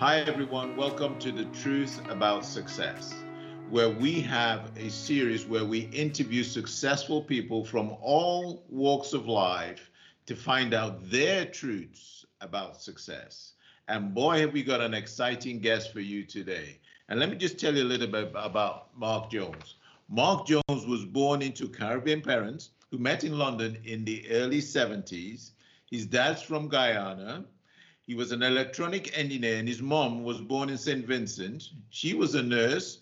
Hi, everyone. Welcome to The Truth About Success, where we have a series where we interview successful people from all walks of life to find out their truths about success. And boy, have we got an exciting guest for you today. And let me just tell you a little bit about Mark Jones. Mark Jones was born into Caribbean parents who met in London in the early 70s. His dad's from Guyana. He was an electronic engineer, and his mom was born in St. Vincent. She was a nurse,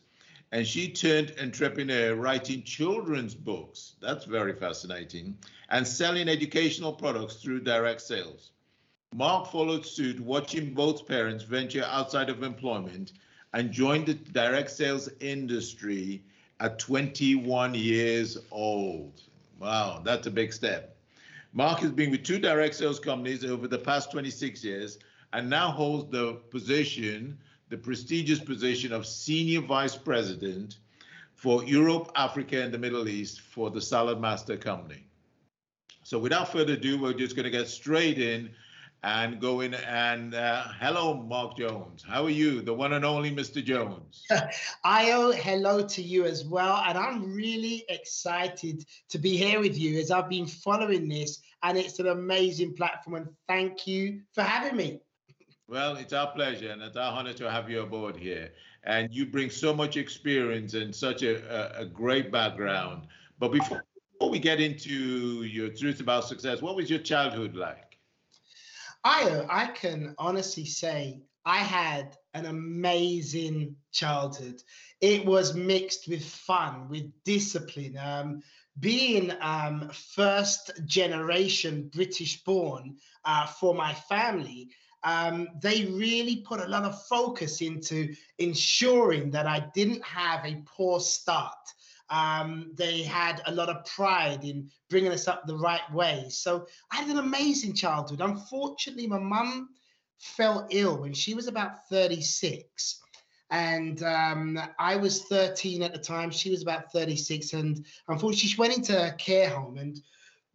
and she turned entrepreneur writing children's books. That's very fascinating. And selling educational products through direct sales. Mark followed suit, watching both parents venture outside of employment and joined the direct sales industry at 21 years old. Wow, that's a big step. Mark has been with two direct sales companies over the past 26 years and now holds the position, the prestigious position of Senior Vice President for Europe, Africa, and the Middle East for the Saladmaster Company. So without further ado, we're just going to get straight in and go in and uh, hello, Mark Jones. How are you, the one and only Mr. Jones? Ayo, hello to you as well. And I'm really excited to be here with you as I've been following this, and it's an amazing platform. And thank you for having me. Well, it's our pleasure and it's our honor to have you aboard here. And you bring so much experience and such a, a, a great background. But before, before we get into your truth about success, what was your childhood like? I I can honestly say I had an amazing childhood. It was mixed with fun, with discipline. Um, being um, first generation British born uh, for my family, um, they really put a lot of focus into ensuring that I didn't have a poor start. Um, they had a lot of pride in bringing us up the right way. So I had an amazing childhood. Unfortunately, my mum fell ill when she was about 36. And um, I was 13 at the time. She was about 36. And unfortunately, she went into a care home. And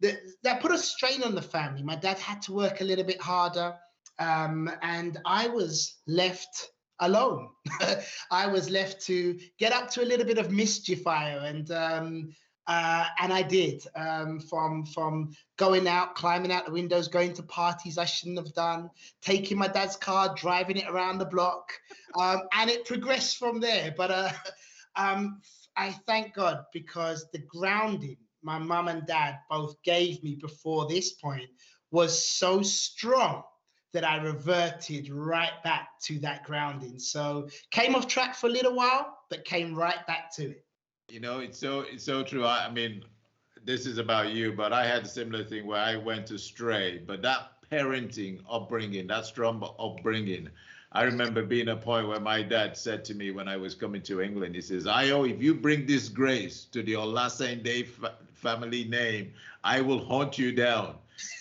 th- that put a strain on the family. My dad had to work a little bit harder. Um, and I was left alone. I was left to get up to a little bit of mischief fire, and um, uh, and I did um, from from going out, climbing out the windows, going to parties I shouldn't have done, taking my dad's car, driving it around the block, um, and it progressed from there. But uh, um, I thank God because the grounding my mum and dad both gave me before this point was so strong that I reverted right back to that grounding. So came off track for a little while, but came right back to it. You know, it's so it's so true. I, I mean, this is about you, but I had a similar thing where I went astray. But that parenting upbringing, that strong upbringing, I remember being a point where my dad said to me when I was coming to England, he says, Ayo, if you bring disgrace to the Olasende fa- family name, I will hunt you down.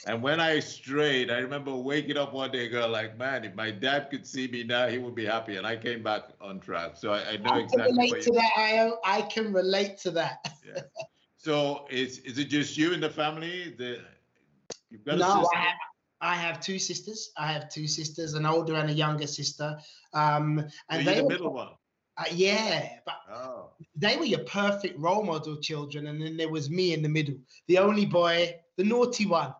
And when I strayed, I remember waking up one day, girl, like, man, if my dad could see me now, he would be happy. And I came back on track. So I, I know I exactly. Can relate to that, Ayo. I can relate to that. yeah. So is is it just you in the family? The you've got no, I have, I have two sisters. I have two sisters, an older and a younger sister. Um, and so they the middle one. Uh, yeah, but oh. they were your perfect role model children, and then there was me in the middle, the only boy, the naughty one,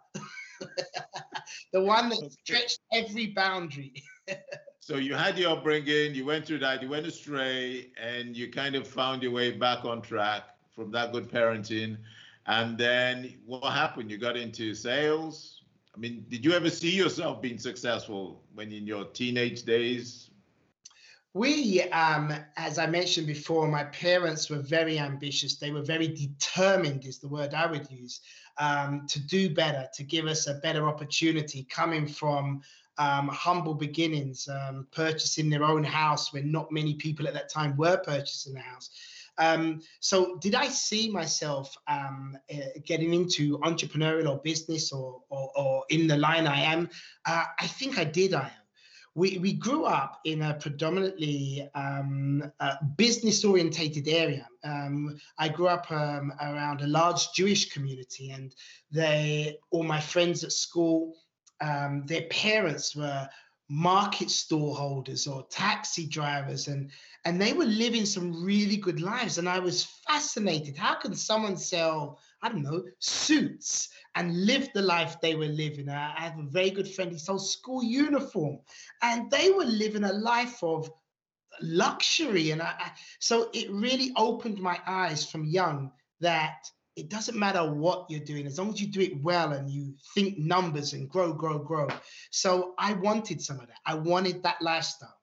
the one that stretched every boundary. so you had your upbringing, you went through that, you went astray, and you kind of found your way back on track from that good parenting. And then what happened? You got into sales. I mean, did you ever see yourself being successful when in your teenage days? We, um, as I mentioned before, my parents were very ambitious. They were very determined, is the word I would use, um, to do better, to give us a better opportunity coming from um, humble beginnings, um, purchasing their own house when not many people at that time were purchasing a house. Um, so, did I see myself uh, getting into entrepreneurial or business or, or, or, in the line I am? Uh, I think I did. I am we, we grew up in a predominantly um, uh, business orientated area. Um, I grew up um, around a large Jewish community, and they, all my friends at school, um, their parents were market stall holders or taxi drivers and and they were living some really good lives and i was fascinated how can someone sell i don't know suits and live the life they were living. I have a very good friend he sold school uniform and they were living a life of luxury. And I, I so it really opened my eyes from young that it doesn't matter what you're doing as long as you do it well and you think numbers and grow grow grow. So i wanted some of that. I wanted that lifestyle.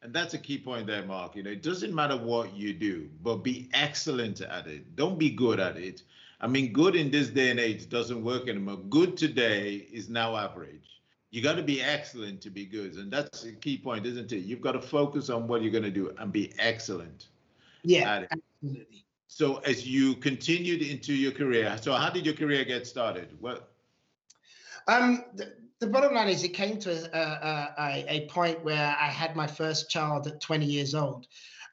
And that's a key point there mark. You know it doesn't matter what you do but be excellent at it. Don't be good at it i mean good in this day and age doesn't work anymore. Good today is now average. You got to be excellent to be good. And that's the key point isn't it? You've got to focus on what you're going to do and be excellent yeah absolutely. So as you continued into your career, so how did your career get started? What? Um, the, the bottom line is, it came to a, a, a, point where I had my first child at 20 years old,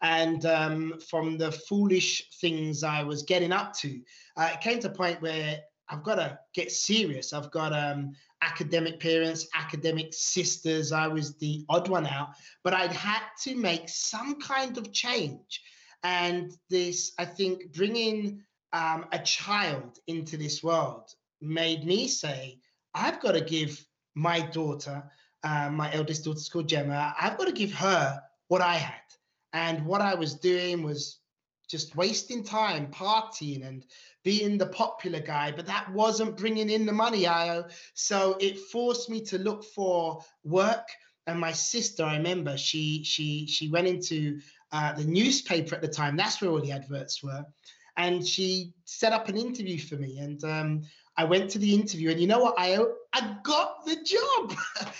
and um, from the foolish things I was getting up to, uh, it came to a point where I've got to get serious. I've got um, academic parents, academic sisters. I was the odd one out, but I'd had to make some kind of change and this, I think, bringing um, a child into this world made me say, I've got to give my daughter, uh, my eldest daughter's called Gemma, I've got to give her what I had. And what I was doing was just wasting time partying and being the popular guy, but that wasn't bringing in the money, Ayo. So it forced me to look for work. And my sister, I remember, she she she went into uh, the newspaper at the time. That's where all the adverts were. And she set up an interview for me. And um, I went to the interview. And you know what? I, I got the job.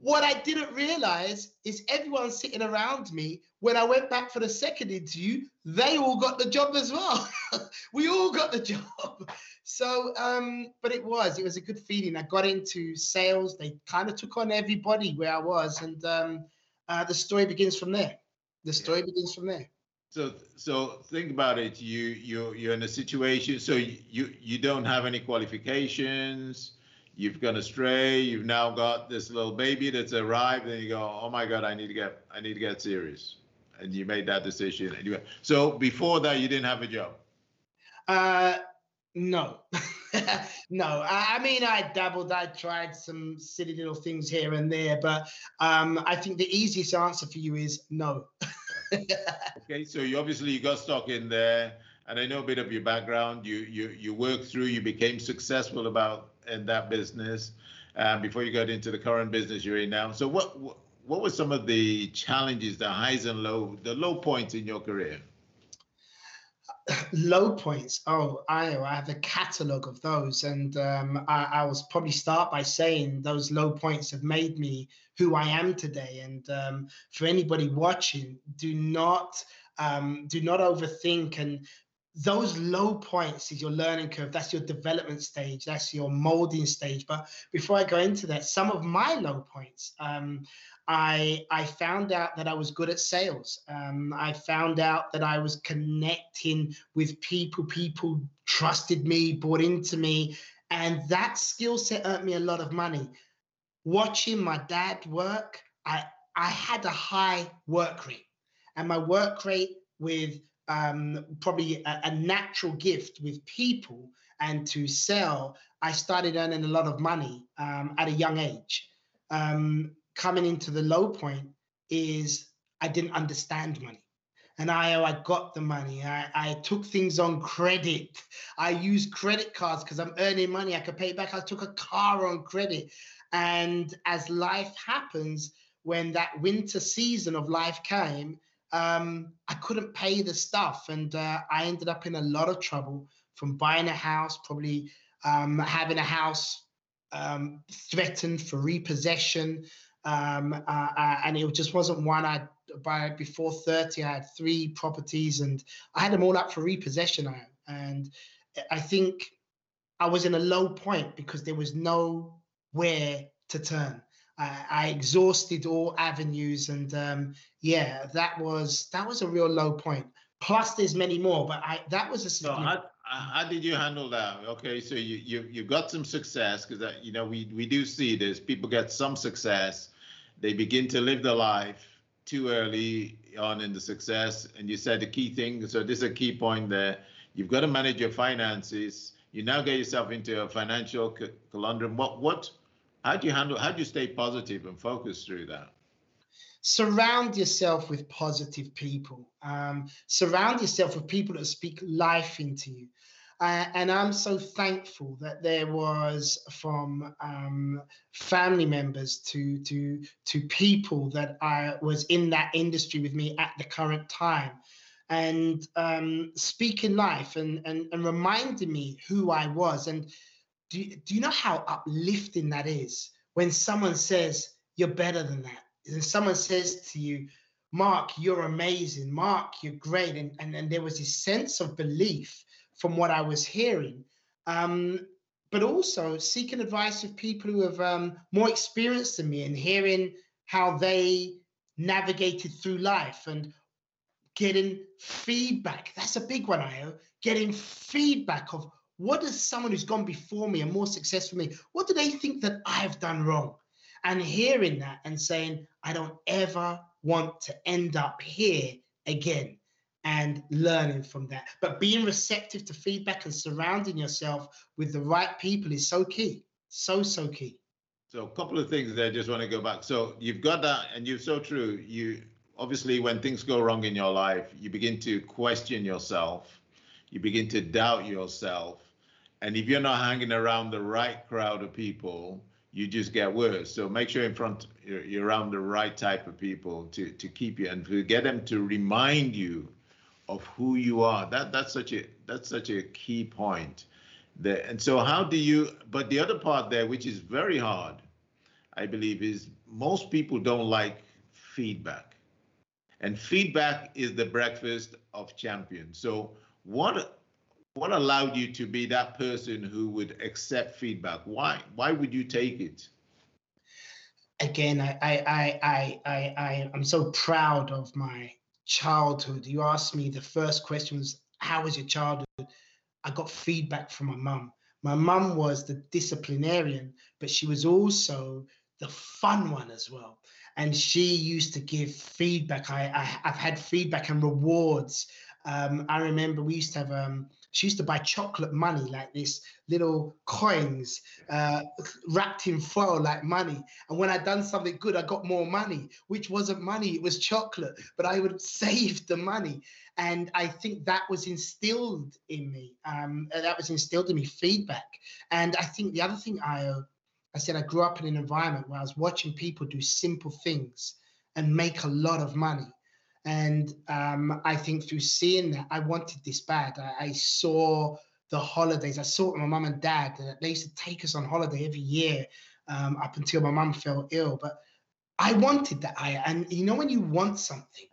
what I didn't realize is everyone sitting around me, when I went back for the second interview, they all got the job as well. we all got the job. So, um, but it was, it was a good feeling. I got into sales. They kind of took on everybody where I was. And um, uh, the story begins from there the story yeah. begins from there. So, so think about it. You, you, you're in a situation. So you, you don't have any qualifications. You've gone astray. You've now got this little baby that's arrived, and you go, "Oh my God, I need to get, I need to get serious." And you made that decision. Anyway, so before that, you didn't have a job. Uh, no. no, I, I, mean, I dabbled. I tried some silly little things here and there, but um, I think the easiest answer for you is no. okay, so you obviously you got stuck in there, and I know a bit of your background. You you you worked through. You became successful about in that business um, before you got into the current business you're in now. So what what were some of the challenges, the highs and low, the low points in your career? low points. Oh, I, I have a catalog of those, and um, I, I will probably start by saying those low points have made me who I am today. And um, for anybody watching, do not um, do not overthink and those low points is your learning curve. That's your development stage. That's your molding stage. But before I go into that, some of my low points, um, I I found out that I was good at sales. Um, I found out that I was connecting with people. People trusted me, bought into me, and that skill set earned me a lot of money. Watching my dad work, I I had a high work rate, and my work rate with um, probably a, a, natural gift with people and to sell, I started earning a lot of money um, at a young age. Um, coming into the low point is I didn't understand money. And I, I got the money. I, I took things on credit. I used credit cards because I'm earning money. I could pay back. I took a car on credit. And as life happens, when that winter season of life came, um, I couldn't pay the stuff, and uh, I ended up in a lot of trouble from buying a house, probably um, having a house um, threatened for repossession, um, uh, uh, and it just wasn't one I by before 30 i had three properties and i had them all up for repossession and i think i was in a low point because there was nowhere to turn I, I exhausted all avenues, and um, yeah, that was that was a real low point. Plus, there's many more, but I that was a. So how, how did you handle that? Okay, so you you you got some success because you know we we do see this. People get some success, they begin to live their life too early on in the success. And you said the key thing. So this is a key point there. You've got to manage your finances. You now get yourself into a financial conundrum. What what? How do you handle? How do you stay positive and focus through that? surround yourself with positive people. Um, surround yourself with people that speak life into you. Uh, and I'm so thankful that there was from um, family members to to to people that I was in that industry with me at the current time, and um, speaking life and, and and reminding me who I was. And do you, do you know how uplifting that is when someone says you're better than that? And someone says to you, Mark, you're amazing. Mark, you're great. And, and, and there was this sense of belief from what I was hearing. Um, but also seeking advice of people who have um, more experience than me and hearing how they navigated through life and getting feedback. That's a big one, i Ayo. Getting feedback of what does someone who's gone before me and more successful than me, what do they think that I've done wrong? And hearing that and saying, I don't ever want to end up here again and learning from that. But being receptive to feedback and surrounding yourself with the right people is so key. So, so key. So a couple of things there, I just want to go back. So you've got that, and you're so true. You obviously, when things go wrong in your life, you begin to question yourself, you begin to doubt yourself. And if you're not hanging around the right crowd of people, you just get worse. So make sure in front you're, around the right type of people to to keep you and to get them to remind you of who you are. That that's such a that's such a key point. There. And so how do you but the other part there which is very hard, I believe, is most people don't like feedback. And feedback is the breakfast of champions. So what what allowed you to be that person who would accept feedback? Why why would you take it? Again, I I I I I I'm so proud of my childhood, you asked me the first question was, How was your childhood? I got feedback from my mum. My mum was the disciplinarian, but she was also the fun one as well. And she used to give feedback. I, I have had feedback and rewards. Um, I remember we used to have um, she used to buy chocolate money like this little coins uh, wrapped in foil like money. And when i'd done something good i got more money which wasn't money it was chocolate. But i would save the money. And i think that was instilled in me um, that was instilled in me feedback. And i think the other thing i uh, i said i grew up in an environment where i was watching people do simple things and make a lot of money and um, I think through seeing that, I wanted this bad. I, I saw the holidays. I saw my mum and dad. They used to take us on holiday every year um, up until my mum fell ill. But I wanted that. I and you know when you want something,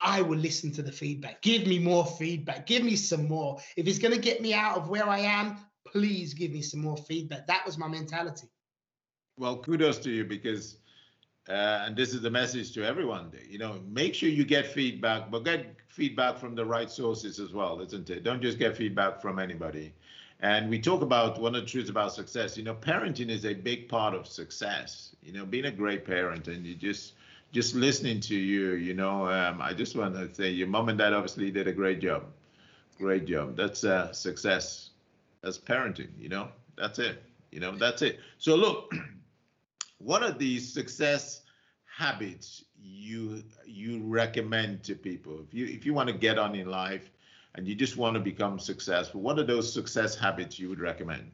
I will listen to the feedback. Give me more feedback. Give me some more. If it's going to get me out of where I am, please give me some more feedback. That was my mentality. Well, kudos to you because uh, and this is the message to everyone you know make sure you get feedback but get feedback from the right sources as well isn't it? Don't just get feedback from anybody. And we talk about one of the truths about success. You know parenting is a big part of success. You know being a great parent and you just just listening to you you know um, i just want to say your mom and dad obviously did a great job. Great job. That's uh, success. That's parenting you know? That's it. You know that's it. So look what are these success habits you you recommend to people? If you if you want to get on in life and you just want to become successful what are those success habits you would recommend?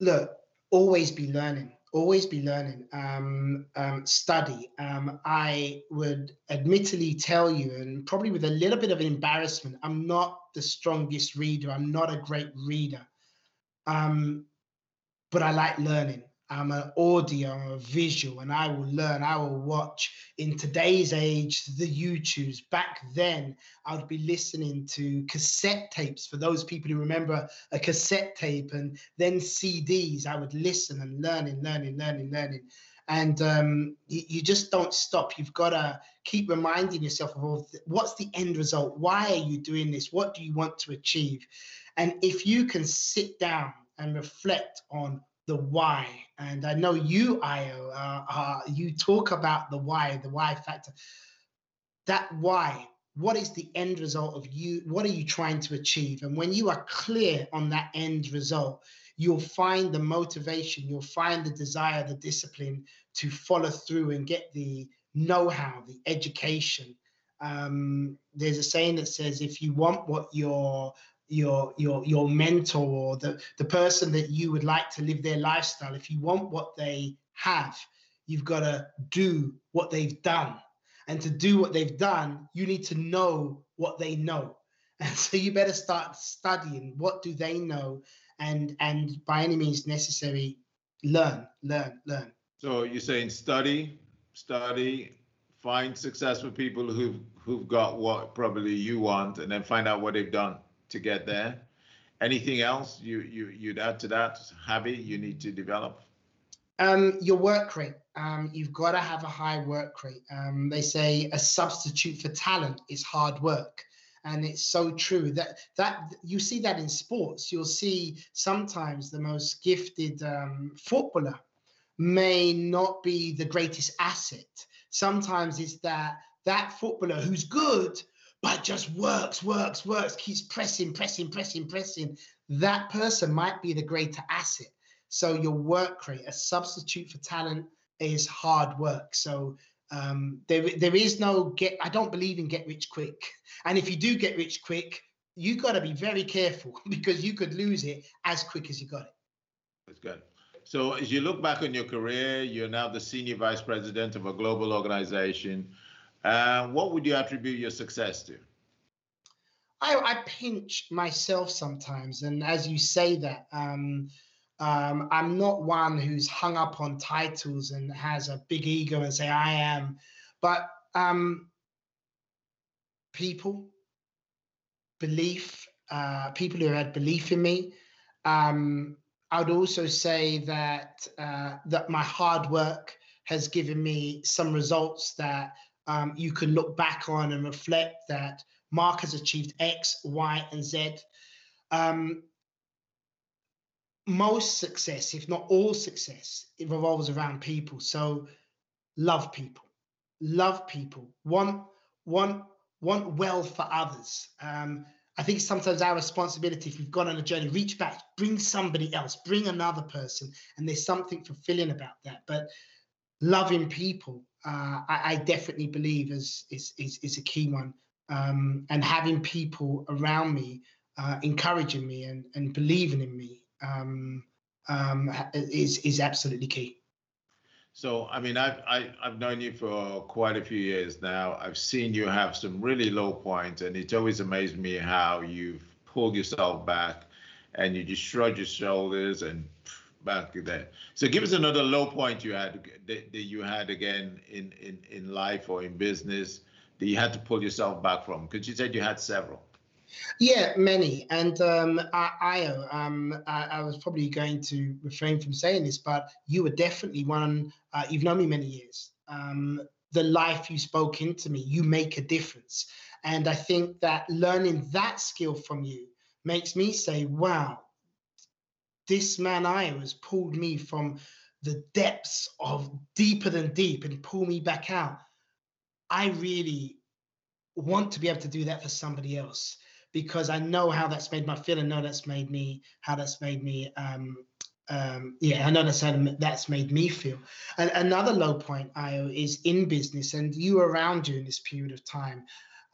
Look always be learning always be learning. Um, um, study. Um, i would admittedly tell you and probably with a little bit of an embarrassment i'm not the strongest reader i'm not a great reader. Um, but i like learning I'm an audio, I'm a visual, and I will learn, I will watch. In today's age, the YouTubes, back then, I would be listening to cassette tapes for those people who remember a cassette tape and then CDs. I would listen and learning, learning, learning, learning. And um, you, you, just don't stop. You've got to keep reminding yourself of what's the end result? Why are you doing this? What do you want to achieve? And if you can sit down and reflect on the why. And I know you, Ayo, uh, uh, you talk about the why, the why factor. That why, what is the end result of you? What are you trying to achieve? And when you are clear on that end result, you'll find the motivation, you'll find the desire, the discipline to follow through and get the know how, the education. Um, there's a saying that says if you want what your your your your mentor or the the person that you would like to live their lifestyle. If you want what they have you've got to do what they've done. And to do what they've done you need to know what they know. And so you better start studying what do they know and and by any means necessary learn learn learn. So you're saying study study find successful people who've who've got what probably you want and then find out what they've done to get there. Anything else you, you, you'd add to that habit you need to develop? Um, your work rate. Um, you've got to have a high work rate. Um, they say a substitute for talent is hard work. And it's so true that that you see that in sports. You'll see sometimes the most gifted um, footballer may not be the greatest asset. Sometimes it's that that footballer who's good but just works, works, works, keeps pressing, pressing, pressing, pressing, that person might be the greater asset. So your work rate, a substitute for talent, is hard work. So um, there, there is no get. I don't believe in get rich quick. And if you do get rich quick, you got to be very careful because you could lose it as quick as you got it. That's good. So as you look back on your career, you're now the senior vice president of a global organization. Uh, what would you attribute your success to? I, I, pinch myself sometimes, and as you say that, um, um, I'm not one who's hung up on titles and has a big ego and say I am, but um, people, belief, uh, people who had belief in me. Um, I would also say that uh, that my hard work has given me some results that um, you can look back on and reflect that Mark has achieved X, Y, and Z. Um, most success, if not all success, it revolves around people. So love people, love people, want want want well for others. Um, I think sometimes our responsibility, if we've gone on a journey, reach back, bring somebody else, bring another person, and there's something fulfilling about that. But loving people uh, I, I, definitely believe is is is, is a key one. Um, and having people around me uh, encouraging me and, and believing in me um, um, is is absolutely key. So, I mean, I've I, have i have known you for quite a few years now. I've seen you have some really low points, and it's always amazed me how you've pulled yourself back, and you just shrug your shoulders and back there. So give us another low point you had that, that you had again in, in, in life or in business that you had to pull yourself back from? Because you said you had several. Yeah, many. And um, I, um, I, I, was probably going to refrain from saying this, but you were definitely one. Uh, you've known me many years. Um, the life you spoke into me, you make a difference. And I think that learning that skill from you makes me say, wow, this man I was pulled me from the depths of deeper than deep and pull me back out. I really want to be able to do that for somebody else because I know how that's made my feel and know that's made me how that's made me um, um, yeah, I know that's that's made me feel. And another low point, Ayo, is in business, and you around during this period of time.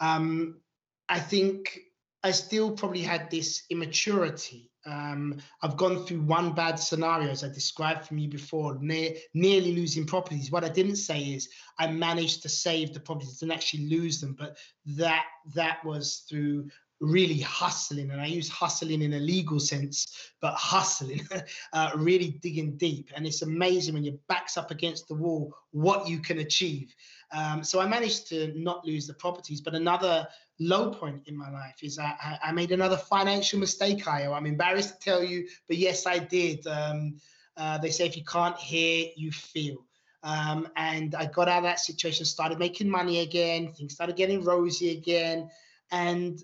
Um, I think I still probably had this immaturity um, I've gone through one bad scenario, as I described from you before, near, nearly losing properties. What I didn't say is I managed to save the properties and actually lose them, but that that was through really hustling, and I use hustling in a legal sense, but hustling, uh, really digging deep. And it's amazing when your back's up against the wall what you can achieve. Um, so I managed to not lose the properties, but another low point in my life is I, I made another financial mistake, Ayo. I'm embarrassed to tell you, but yes, I did. Um, uh, they say if you can't hear, you feel. Um, and I got out of that situation, started making money again, things started getting rosy again. And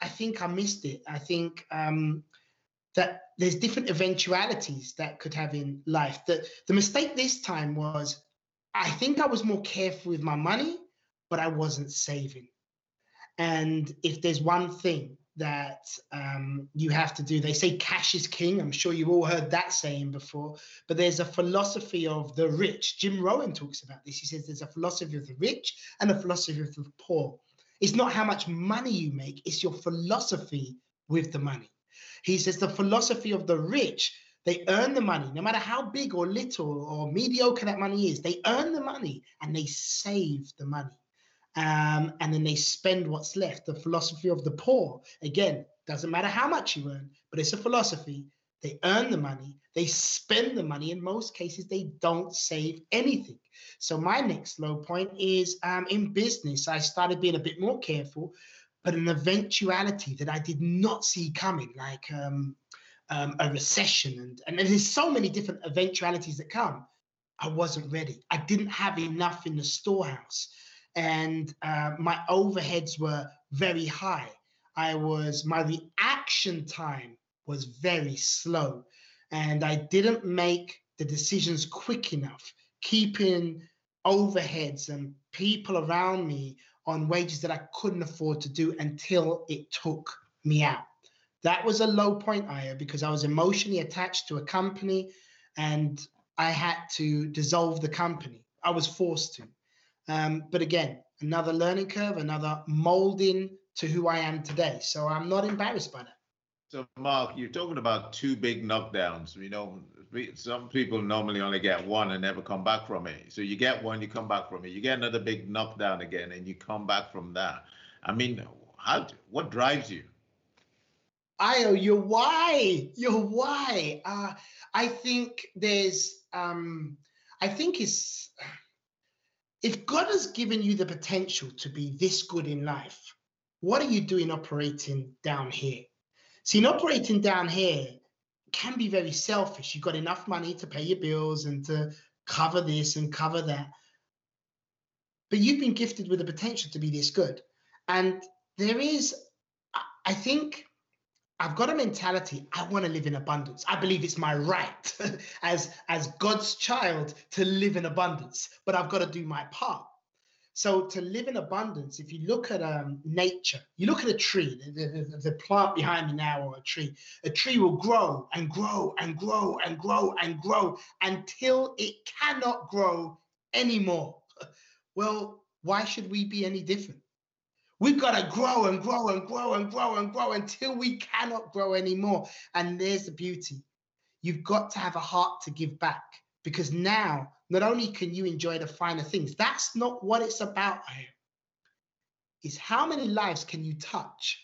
I think I missed it. I think um, that there's different eventualities that could have in life. The, the mistake this time was I think I was more careful with my money, but I wasn't saving. And if there's one thing that um, you have to do, they say cash is king. I'm sure you've all heard that saying before, but there's a philosophy of the rich. Jim Rohn talks about this. He says there's a philosophy of the rich and a philosophy of the poor. It's not how much money you make, it's your philosophy with the money. He says the philosophy of the rich, they earn the money, no matter how big or little or mediocre that money is, they earn the money and they save the money. Um, and then they spend what's left. The philosophy of the poor, again, doesn't matter how much you earn, but it's a philosophy. They earn the money, they spend the money. In most cases, they don't save anything. So, my next low point is um, in business. I started being a bit more careful but an eventuality that I did not see coming, like um, um, a recession, and, and there's so many different eventualities that come. I wasn't ready. I didn't have enough in the storehouse, and uh, my overheads were very high. I was my reaction time was very slow, and I didn't make the decisions quick enough, keeping overheads and people around me on wages that I couldn't afford to do until it took me out. That was a low point, Ayo, because I was emotionally attached to a company and I had to dissolve the company. I was forced to. Um, but again, another learning curve, another molding to who I am today. So I'm not embarrassed by that. So, Mark, you're talking about two big knockdowns. You know, some people normally only get one and never come back from it. So you get one, you come back from it. You get another big knockdown again, and you come back from that. I mean, how? What drives you? Ayo, your why, your why. Uh, I think there's, um, I think it's, if God has given you the potential to be this good in life, what are you doing operating down here? See, in operating down here, can be very selfish. You've got enough money to pay your bills and to cover this and cover that. But you've been gifted with the potential to be this good. And there is, I think, I've got a mentality. I want to live in abundance. I believe it's my right as, as God's child to live in abundance, but I've got to do my part. So to live in abundance, if you look at um, nature, you look at a tree, the, the, the, plant behind me now, or a tree, a tree will grow and grow and grow and grow and grow until it cannot grow anymore. Well, why should we be any different? We've got to grow and grow and grow and grow and grow until we cannot grow anymore. And there's the beauty. You've got to have a heart to give back because now not only can you enjoy the finer things, that's not what it's about Is how many lives can you touch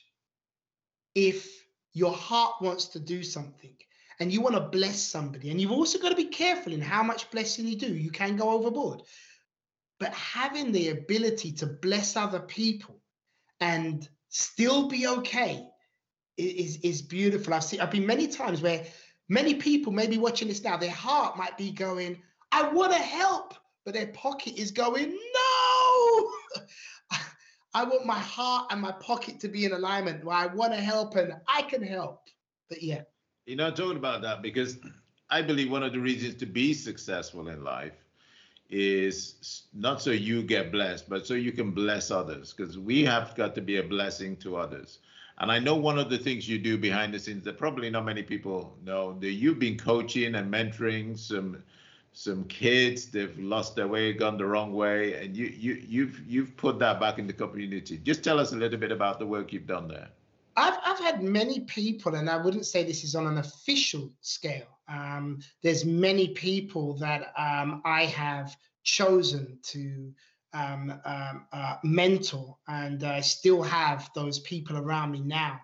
if your heart wants to do something and you want to bless somebody? And you've also got to be careful in how much blessing you do. You can go overboard. But having the ability to bless other people and still be okay is, is beautiful. I've seen I've been many times where many people may be watching this now, their heart might be going, I want to help, but their pocket is going, no. I want my heart and my pocket to be in alignment where I want to help and I can help. But yeah. You're not talking about that because I believe one of the reasons to be successful in life is not so you get blessed, but so you can bless others because we have got to be a blessing to others. And I know one of the things you do behind the scenes that probably not many people know that you've been coaching and mentoring some some kids they've lost their way gone the wrong way and you you you've you've put that back in the community just tell us a little bit about the work you've done there I've, I've had many people, and I wouldn't say this is on an official scale. Um, there's many people that um, I have chosen to um, um uh, mentor, and I still have those people around me now.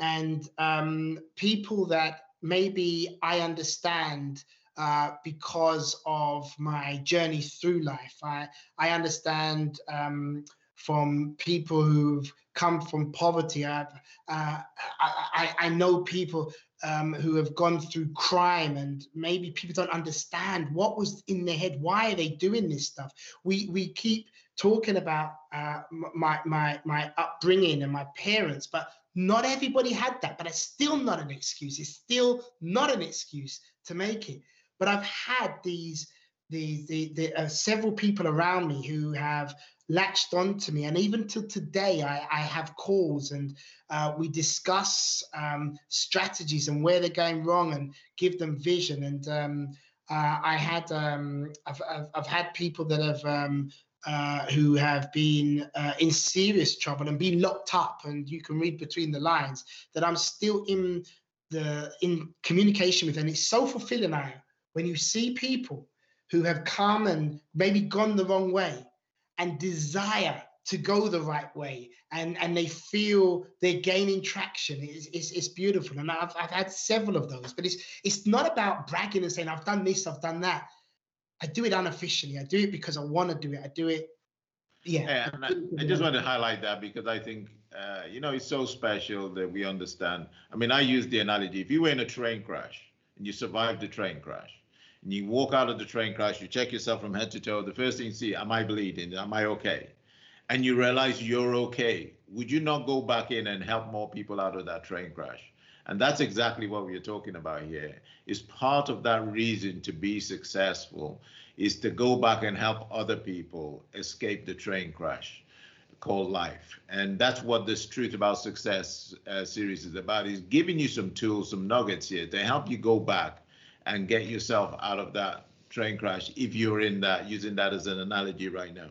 And um, people that maybe I understand uh, because of my journey through life. I, I understand um, from people who've come from poverty. I, uh, I, I, know people um, who have gone through crime, and maybe people don't understand what was in their head. Why are they doing this stuff? We we keep talking about uh, my my my upbringing and my parents, but Not everybody had that, but it's still not an excuse. It's still not an excuse to make it. But I've had these the the, the uh, several people around me who have latched on to me, and even to today, I, I have calls and uh, we discuss um, strategies and where they're going wrong, and give them vision. And um, uh, I had um, I've, I've, I've had people that have um, uh, who have been uh, in serious trouble and been locked up, and you can read between the lines that I'm still in the in communication with, and it's so fulfilling. When you see people who have come and maybe gone the wrong way and desire to go the right way and and they feel they're gaining traction. It's, it's, it's, beautiful. And I've, I've had several of those but it's it's not about bragging and saying i've done this i've done that. I do it unofficially. I do it because i want to do it. I do it yeah, and I, I, just want to highlight that because i think uh, you know it's so special that we understand. I mean i use the analogy if you were in a train crash and you survived the train crash and you walk out of the train crash, you check yourself from head to toe. The first thing you see, am I bleeding? Am I okay? And you realize you're okay. Would you not go back in and help more people out of that train crash? And that's exactly what we're talking about here. Is part of that reason to be successful is to go back and help other people escape the train crash called life. And that's what this Truth About Success uh, series is about, is giving you some tools, some nuggets here to help you go back and get yourself out of that train crash if you're in that using that as an analogy right now.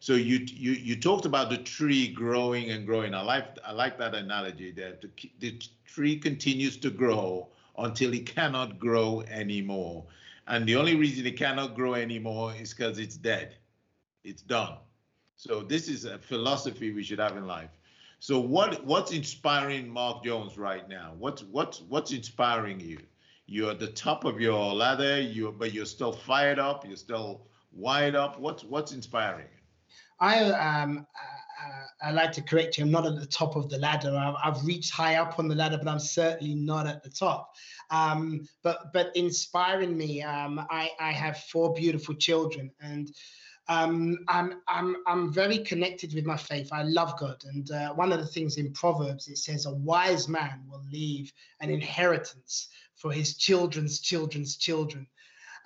So you you you talked about the tree growing and growing. I like i like that analogy that the, the tree continues to grow until it cannot grow anymore. And the only reason it cannot grow anymore is because it's dead. It's done. So this is a philosophy we should have in life. So what what's inspiring mark jones right now? What's what's what's inspiring you you're at the top of your ladder, you but you're still fired up, you're still wired up. What's what's inspiring? I um uh, I like to correct you. I'm not at the top of the ladder. I've, I've, reached high up on the ladder, but I'm certainly not at the top. Um, but but inspiring me, um, I I have four beautiful children, and um, I'm I'm I'm very connected with my faith. I love God, and uh, one of the things in Proverbs it says, "A wise man will leave an inheritance for his children's children's children.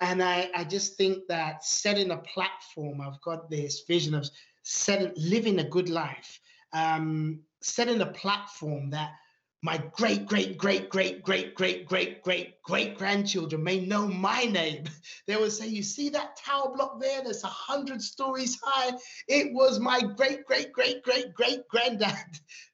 And I, I just think that setting a platform, I've got this vision of setting, living a good life, um, setting a platform that my great, great, great, great, great, great, great, great, great grandchildren may know my name. They will say, You see that tower block there? That's a hundred stories high. It was my great, great, great, great, great granddad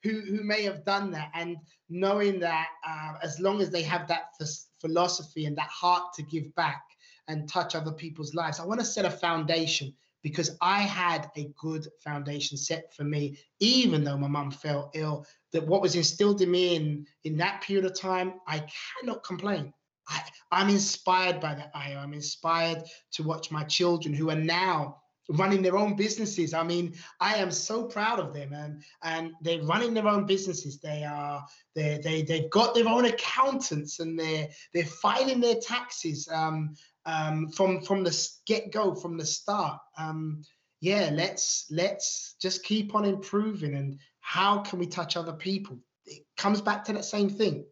who, who may have done that. And knowing that uh, as long as they have that philosophy and that heart to give back and touch other people's lives, I want to set a foundation because I had a good foundation set for me, even though my mum fell ill. That what was instilled in me in, in that period of time, I cannot complain. I, I'm inspired by that. I am inspired to watch my children who are now running their own businesses. I mean, I am so proud of them, and and they're running their own businesses. They are they they they've got their own accountants, and they're they're filing their taxes um, um, from from the get go, from the start. Um, yeah, let's let's just keep on improving. And how can we touch other people? It comes back to that same thing.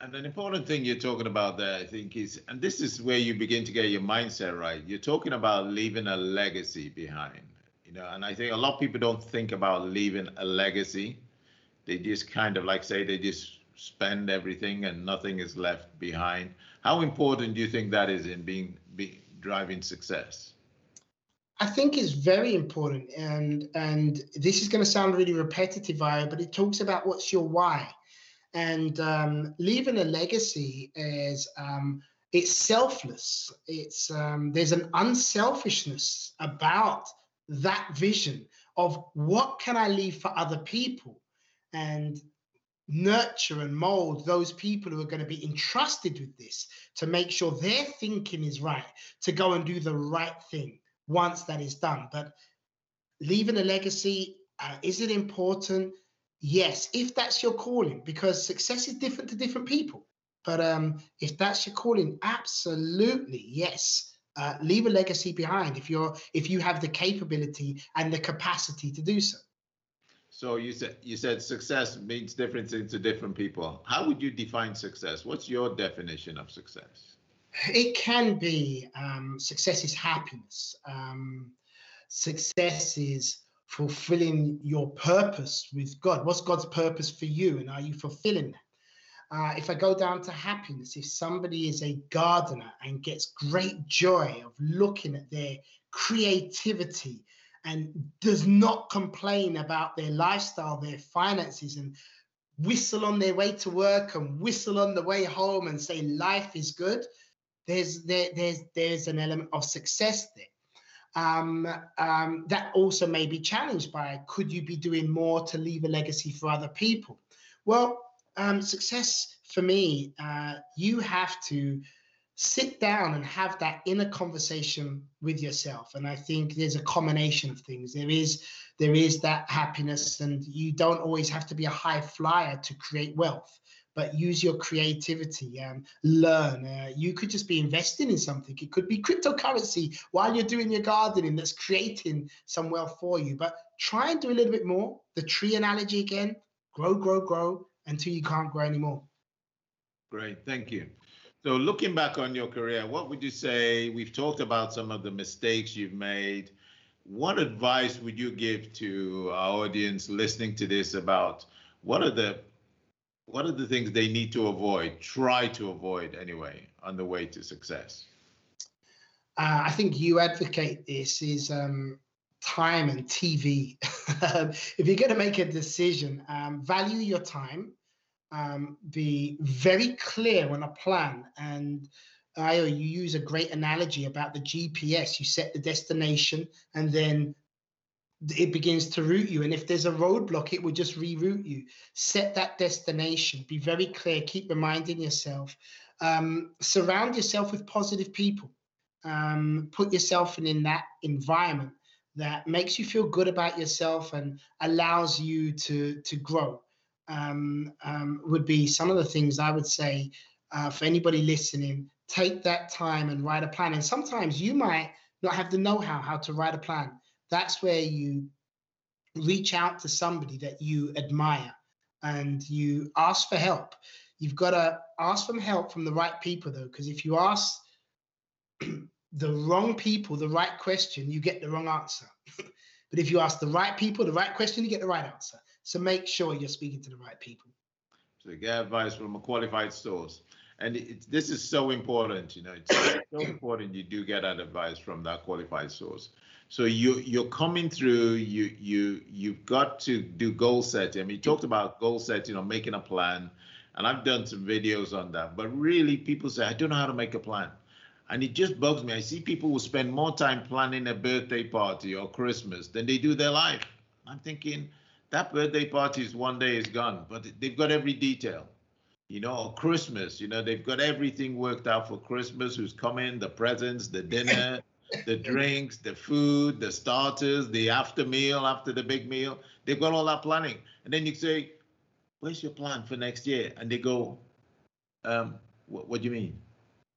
And an important thing you're talking about there, I think, is, and this is where you begin to get your mindset right. You're talking about leaving a legacy behind, you know, and I think a lot of people don't think about leaving a legacy. They just kind of like say they just spend everything and nothing is left behind. How important do you think that is in being be, driving success? I think it's very important, and and this is going to sound really repetitive, but it talks about what's your why and um, leaving a legacy is um, it's selfless. It's um, there's an unselfishness about that vision of what can I leave for other people, and nurture and mold those people who are going to be entrusted with this to make sure their thinking is right to go and do the right thing once that is done. But leaving a legacy uh, is it important? yes, if that's your calling, because success is different to different people. But um, if that's your calling, absolutely yes. Uh, leave a legacy behind if you're if you have the capability and the capacity to do so. So you said you said success means different things to different people. How would you define success? What's your definition of success? It can be um, success is happiness. Um, success is fulfilling your purpose with God. What's God's purpose for you, and are you fulfilling that? Uh, if I go down to happiness, if somebody is a gardener and gets great joy of looking at their creativity and does not complain about their lifestyle, their finances, and whistle on their way to work and whistle on the way home and say life is good, there's there, there's there's an element of success there. Um, um, that also may be challenged by could you be doing more to leave a legacy for other people? Well, um, success for me, uh, you have to sit down and have that inner conversation with yourself. And i think there's a combination of things. There is there is that happiness and you don't always have to be a high flyer to create wealth but use your creativity and learn. Uh, you could just be investing in something. It could be cryptocurrency while you're doing your gardening that's creating some wealth for you. But try and do a little bit more. The tree analogy again grow grow grow until you can't grow anymore. Great. Thank you so looking back on your career, what would you say? We've talked about some of the mistakes you've made. What advice would you give to our audience listening to this about what are the what are the things they need to avoid, try to avoid anyway, on the way to success? Uh, I think you advocate this is um, time and TV. if you're going to make a decision, um, value your time um, be very clear on a plan. And I, you use a great analogy about the GPS. You set the destination and then it begins to route you. And if there's a roadblock, it will just reroute you. Set that destination. Be very clear. Keep reminding yourself. Um, surround yourself with positive people. Um, put yourself in, in that environment that makes you feel good about yourself and allows you to to grow would be some of the things I would say uh, for anybody listening. Take that time and write a plan. And sometimes you might not have the know-how how to write a plan. That's where you reach out to somebody that you admire and you ask for help. You've got to ask for help from the right people, though, because if you ask the wrong people the right question, you get the wrong answer. but if you ask the right people the right question, you get the right answer. So make sure you're speaking to the right people. So get advice from a qualified source. And it, this is so important, you know, it's so important you do get that advice from that qualified source. So you you're coming through, you you you've got to do goal setting. I mean, you talked about goal setting or making a plan, and I've done some videos on that. But really, people say, I don't know how to make a plan. And it just bugs me. I see people who spend more time planning a birthday party or Christmas than they do their life. I'm thinking, that birthday party is one day is gone, but they've got every detail. You know, Christmas, you know, they've got everything worked out for Christmas, who's coming, the presents, the dinner, the drinks, the food, the starters, the after meal, after the big meal. They've got all that planning. And then you say, Where's your plan for next year? And they go, um, what, what do you mean?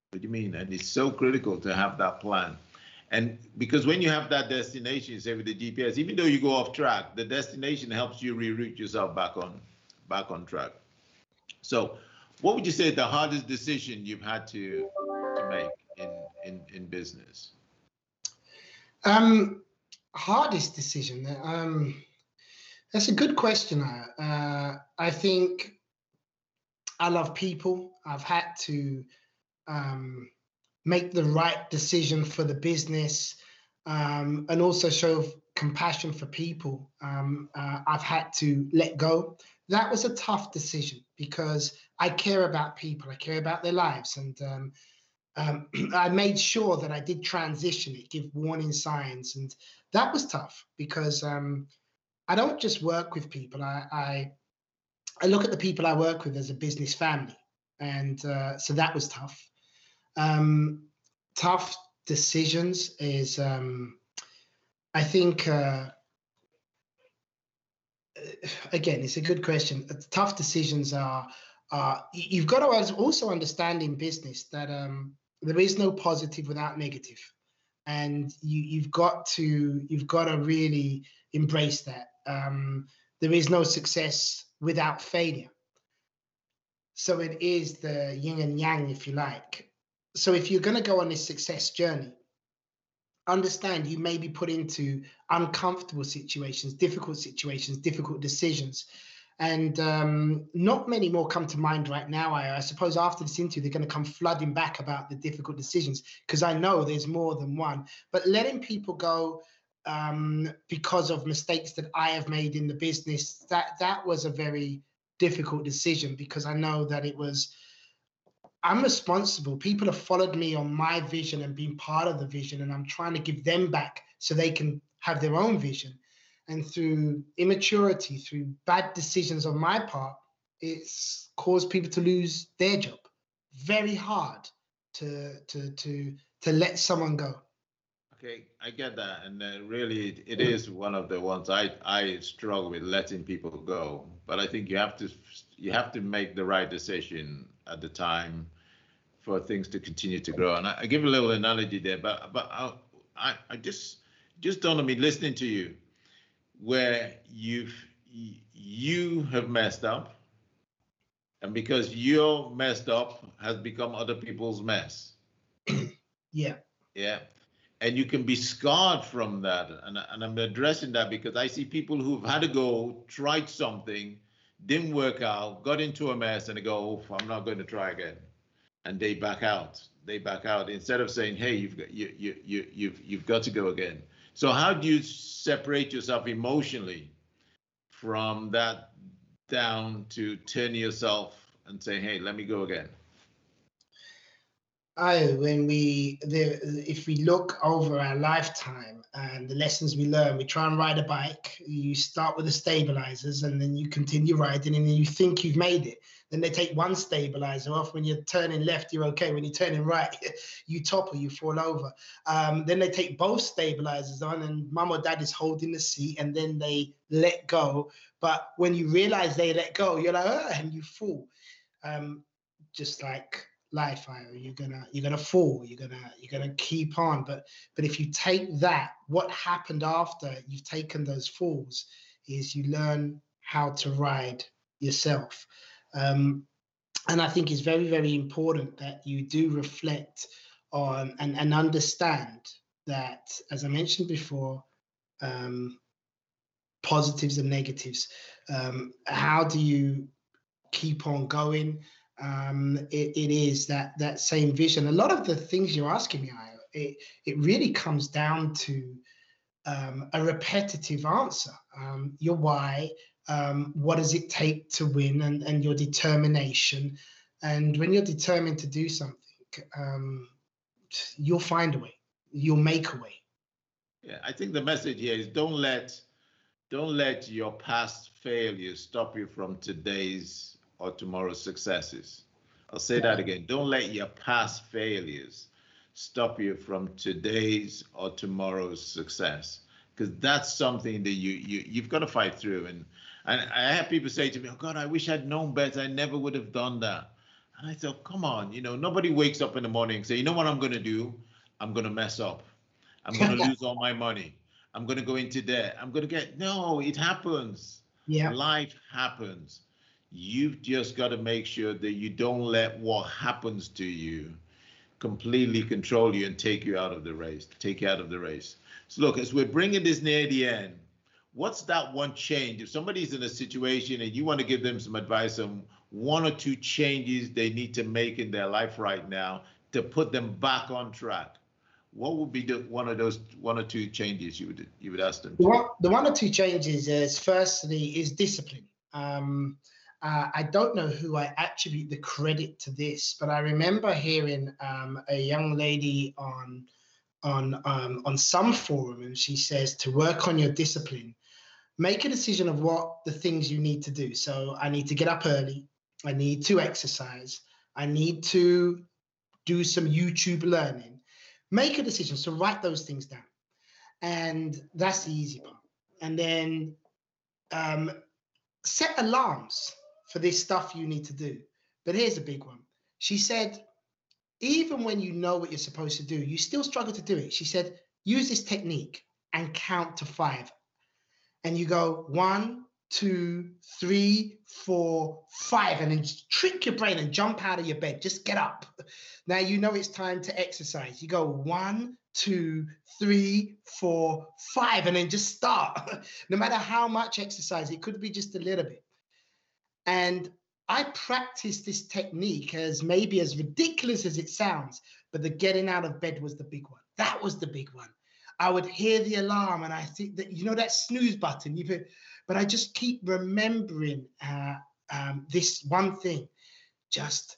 What do you mean? And it's so critical to have that plan. And because when you have that destination, say with the GPS, even though you go off track, the destination helps you reroute yourself back on back on track. So, what would you say the hardest decision you've had to to make in in in business? Um, hardest decision. Um, that's a good question. Uh, I think I love people. I've had to um, make the right decision for the business um, and also show compassion for people. Um, uh, I've had to let go. That was a tough decision because I care about people, I care about their lives. And um, um I made sure that I did transition it, give warning signs. And that was tough because um, I don't just work with people, I, I, I, look at the people I work with as a business family. And uh, so that was tough. Um, tough decisions is, um, I think, uh, again, it's a good question. Uh, tough decisions are, you've got to also understand in business that um, there is no positive without negative, and you, you've got to you've got to really embrace that. Um, there is no success without failure. So it is the yin and yang, if you like. So if you're going to go on this success journey, understand you may be put into uncomfortable situations, difficult situations, difficult decisions. And um, not many more come to mind right now. I, I suppose after this interview, they're going to come flooding back about the difficult decisions because I know there's more than one. But letting people go um, because of mistakes that I have made in the business, that that was a very difficult decision because I know that it was. I'm responsible. People have followed me on my vision and been part of the vision, and I'm trying to give them back so they can have their own vision. And through immaturity, through bad decisions on my part, it's caused people to lose their job. Very hard to to to to let someone go. Okay, I get that, and uh, really, it, it is one of the ones I I struggle with letting people go. But I think you have to you have to make the right decision at the time for things to continue to grow. And I, I give a little analogy there, but but I I, I just just don't me listening to you, where you've you have messed up, and because you're messed up has become other people's mess. yeah. Yeah and you can be scarred from that and, and i'm addressing that because i see people who've had to go tried something didn't work out. Got into a mess and they go oh, i'm not going to try again. And they back out. They back out instead of saying hey you've got you, you, you you've you've got to go again. So how do you separate yourself emotionally from that down to turn yourself and say hey let me go again Oh, when we the, if we look over our lifetime and the lessons we learn, we try and ride a bike. You start with the stabilizers and then you continue riding and then you think you've made it. Then they take one stabilizer off. When you're turning left, you're okay. When you're turning right, you topple, you fall over. Um, then they take both stabilizers on and mom or dad is holding the seat and then they let go. But when you realize they let go, you're like, oh, and you fall. Um, just like life you're gonna you're gonna fall you're gonna you're gonna keep on. But but if you take that what happened after you've taken those falls is you learn how to ride yourself. Um, and i think it's very very important that you do reflect on and, and understand that as i mentioned before um, positives and negatives. Um, how do you keep on going um, it, it is that that same vision. A lot of the things you're asking me, it it really comes down to um, a repetitive answer. Um, your why, um, what does it take to win, and and your determination. And when you're determined to do something, um, you'll find a way. You'll make a way. Yeah, I think the message here is don't let don't let your past failures stop you from today's or tomorrow's successes. I'll say that again. Don't let your past failures stop you from today's or tomorrow's success because that's something that you you you've got to fight through and and I have people say to me, "Oh God, I wish I'd known better. I never would have done that." And I thought, oh, "Come on, you know, nobody wakes up in the morning and say, "You know what I'm going to do? I'm going to mess up. I'm going to lose all my money. I'm going to go into debt. I'm going to get." No, it happens. Yeah. Life happens. You've just got to make sure that you don't let what happens to you completely control you and take you out of the race, take you out of the race. So look, as we're bringing this near the end, what's that one change? If somebody's in a situation and you want to give them some advice on one or two changes they need to make in their life right now to put them back on track, what would be the one of those one or two changes you would you would ask them? The one, the one or two changes is firstly is discipline. Um, uh, I don't know who I attribute the credit to this, but I remember hearing um, a young lady on on um, on some forum, and she says to work on your discipline, make a decision of what the things you need to do. So I need to get up early. I need to exercise. I need to do some YouTube learning. Make a decision. So write those things down, and that's the easy part. And then um, set alarms for this stuff you need to do. But here's a big one. She said, even when you know what you're supposed to do, you still struggle to do it. She said, use this technique and count to five. And you go one, two, three, four, five, and then trick your brain and jump out of your bed. Just get up. Now you know it's time to exercise. You go one, two, three, four, five, and then just start. no matter how much exercise, it could be just a little bit. And I practiced this technique as maybe as ridiculous as it sounds, but the getting out of bed was the big one. That was the big one. I would hear the alarm and I think that, you know, that snooze button, you put, but I just keep remembering uh, um, this one thing just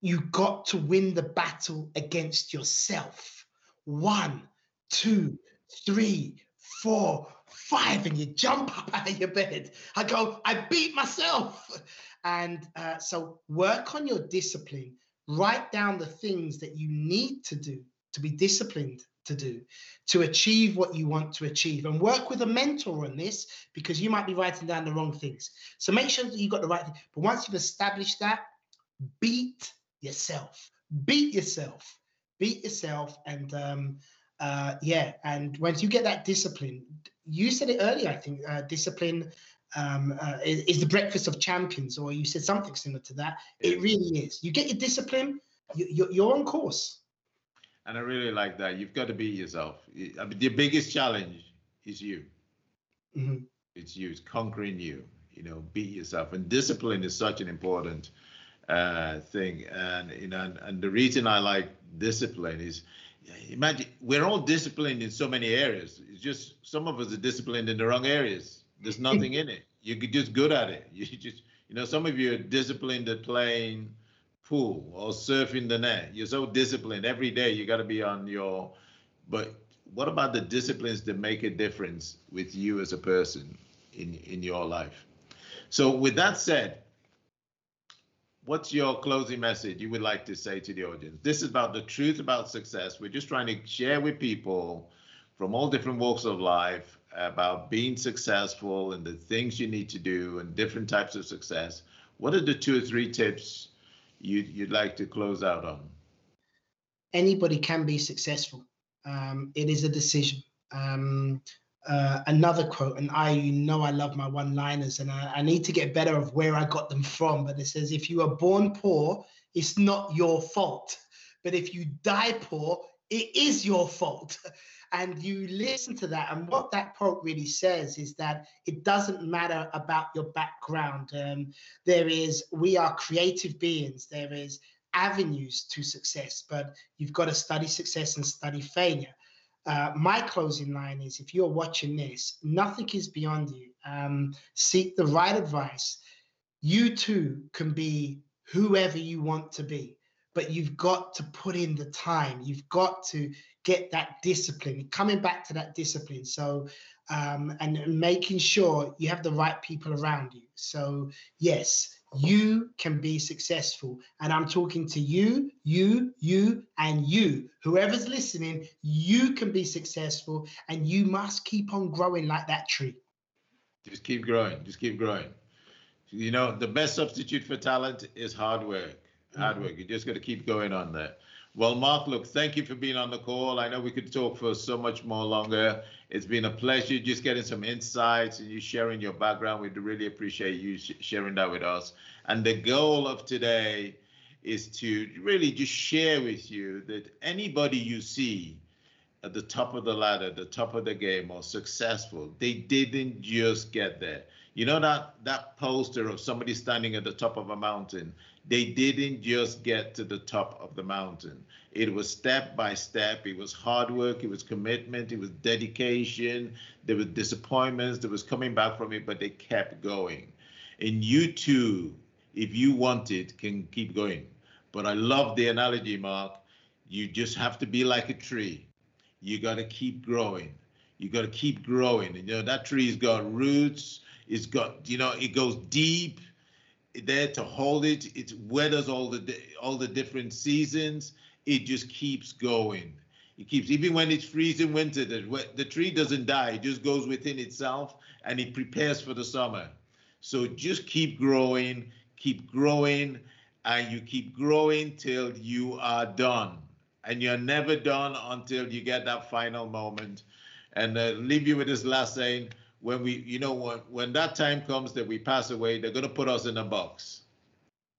you got to win the battle against yourself. One, two, three, four, five, and you jump up out of your bed. I go, I beat myself. And uh, so work on your discipline. Write down the things that you need to do to be disciplined to do to achieve what you want to achieve and work with a mentor on this because you might be writing down the wrong things so make sure that you've got the right thing but once you've established that beat yourself beat yourself beat yourself and um uh yeah and once you get that discipline you said it earlier i think uh, discipline um, uh, is, is, the breakfast of champions, or you said something similar to that. It really is. You get your discipline, you, you're on course. And I really like that. You've got to be yourself. I mean, the biggest challenge is you. Mm-hmm. It's you. It's conquering you. You know, be yourself. And discipline is such an important uh, thing. And you know, and, and the reason I like discipline is imagine we're all disciplined in so many areas. It's just some of us are disciplined in the wrong areas. There's nothing in it. You're just good at it. You just, you know, some of you are disciplined at playing pool or surfing the net. You're so disciplined every day. You got to be on your. But what about the disciplines that make a difference with you as a person in in your life? So with that said, what's your closing message you would like to say to the audience? This is about the truth about success. We're just trying to share with people from all different walks of life about being successful and the things you need to do and different types of success. What are the two or three tips you'd, you'd like to close out on? Anybody can be successful. Um, it is a decision. Um, uh, another quote, and I, you know, I love my one-liners, and I, I, need to get better of where I got them from. But it says, "If you are born poor, it's not your fault. But if you die poor, it is your fault." and you listen to that and what that quote really says is that it doesn't matter about your background um, there is we are creative beings there is avenues to success but you've got to study success and study failure uh, my closing line is if you're watching this nothing is beyond you um, seek the right advice you too can be whoever you want to be but you've got to put in the time. You've got to get that discipline, coming back to that discipline. So, um, and making sure you have the right people around you. So, yes, you can be successful. And I'm talking to you, you, you, and you. Whoever's listening, you can be successful and you must keep on growing like that tree. Just keep growing. Just keep growing. You know, the best substitute for talent is hard work hard mm-hmm. work. You just got to keep going on that. Well, Mark, look, thank you for being on the call. I know we could talk for so much more longer. It's been a pleasure just getting some insights and you sharing your background. We really appreciate you sharing that with us. And the goal of today is to really just share with you that anybody you see at the top of the ladder, the top of the game, or successful, they didn't just get there. You know that that poster of somebody standing at the top of a mountain they didn't just get to the top of the mountain. It was step by step. It was hard work. It was commitment. It was dedication. There was disappointments. There was coming back from it, but they kept going. And you too, if you want it, can keep going. But I love the analogy, Mark. You just have to be like a tree. You got to keep growing. You got to keep growing. And, you know, that tree's got roots. It's got, you know, it goes deep there to hold it. It weathers all the all the different seasons. It just keeps going. It keeps even when it's freezing winter. The the tree doesn't die. It just goes within itself and it prepares for the summer. So just keep growing, keep growing, and you keep growing till you are done. And you're never done until you get that final moment. And uh, leave you with this last saying when we, you know, when, when that time comes that we pass away, they're going to put us in a box.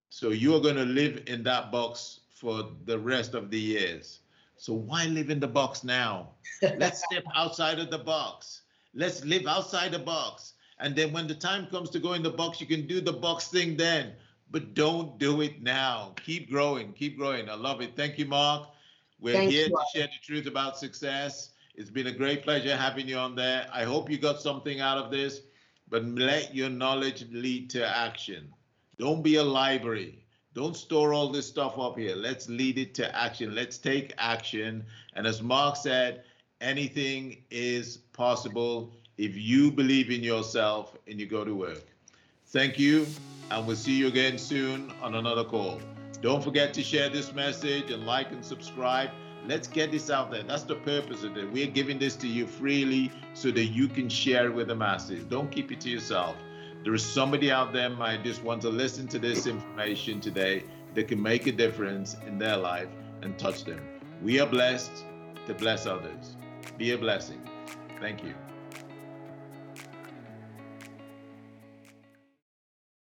So you're going to live in that box for the rest of the years. So why live in the box now? Let's step outside of the box. Let's live outside the box. And then when the time comes to go in the box, you can do the box thing then. But don't do it now. Keep growing. Keep growing. I love it. Thank you, Mark. We're Thank here you. to share the truth about success. It's been a great pleasure having you on there. I hope you got something out of this, but let your knowledge lead to action. Don't be a library. Don't store all this stuff up here. Let's lead it to action. Let's take action. And as Mark said, anything is possible if you believe in yourself and you go to work. Thank you, and we'll see you again soon on another call. Don't forget to share this message and like and subscribe. Let's get this out there. That's the purpose of it. We're giving this to you freely so that you can share it with the masses. Don't keep it to yourself. There is somebody out there might just want to listen to this information today that can make a difference in their life and touch them. We are blessed to bless others. Be a blessing. Thank you.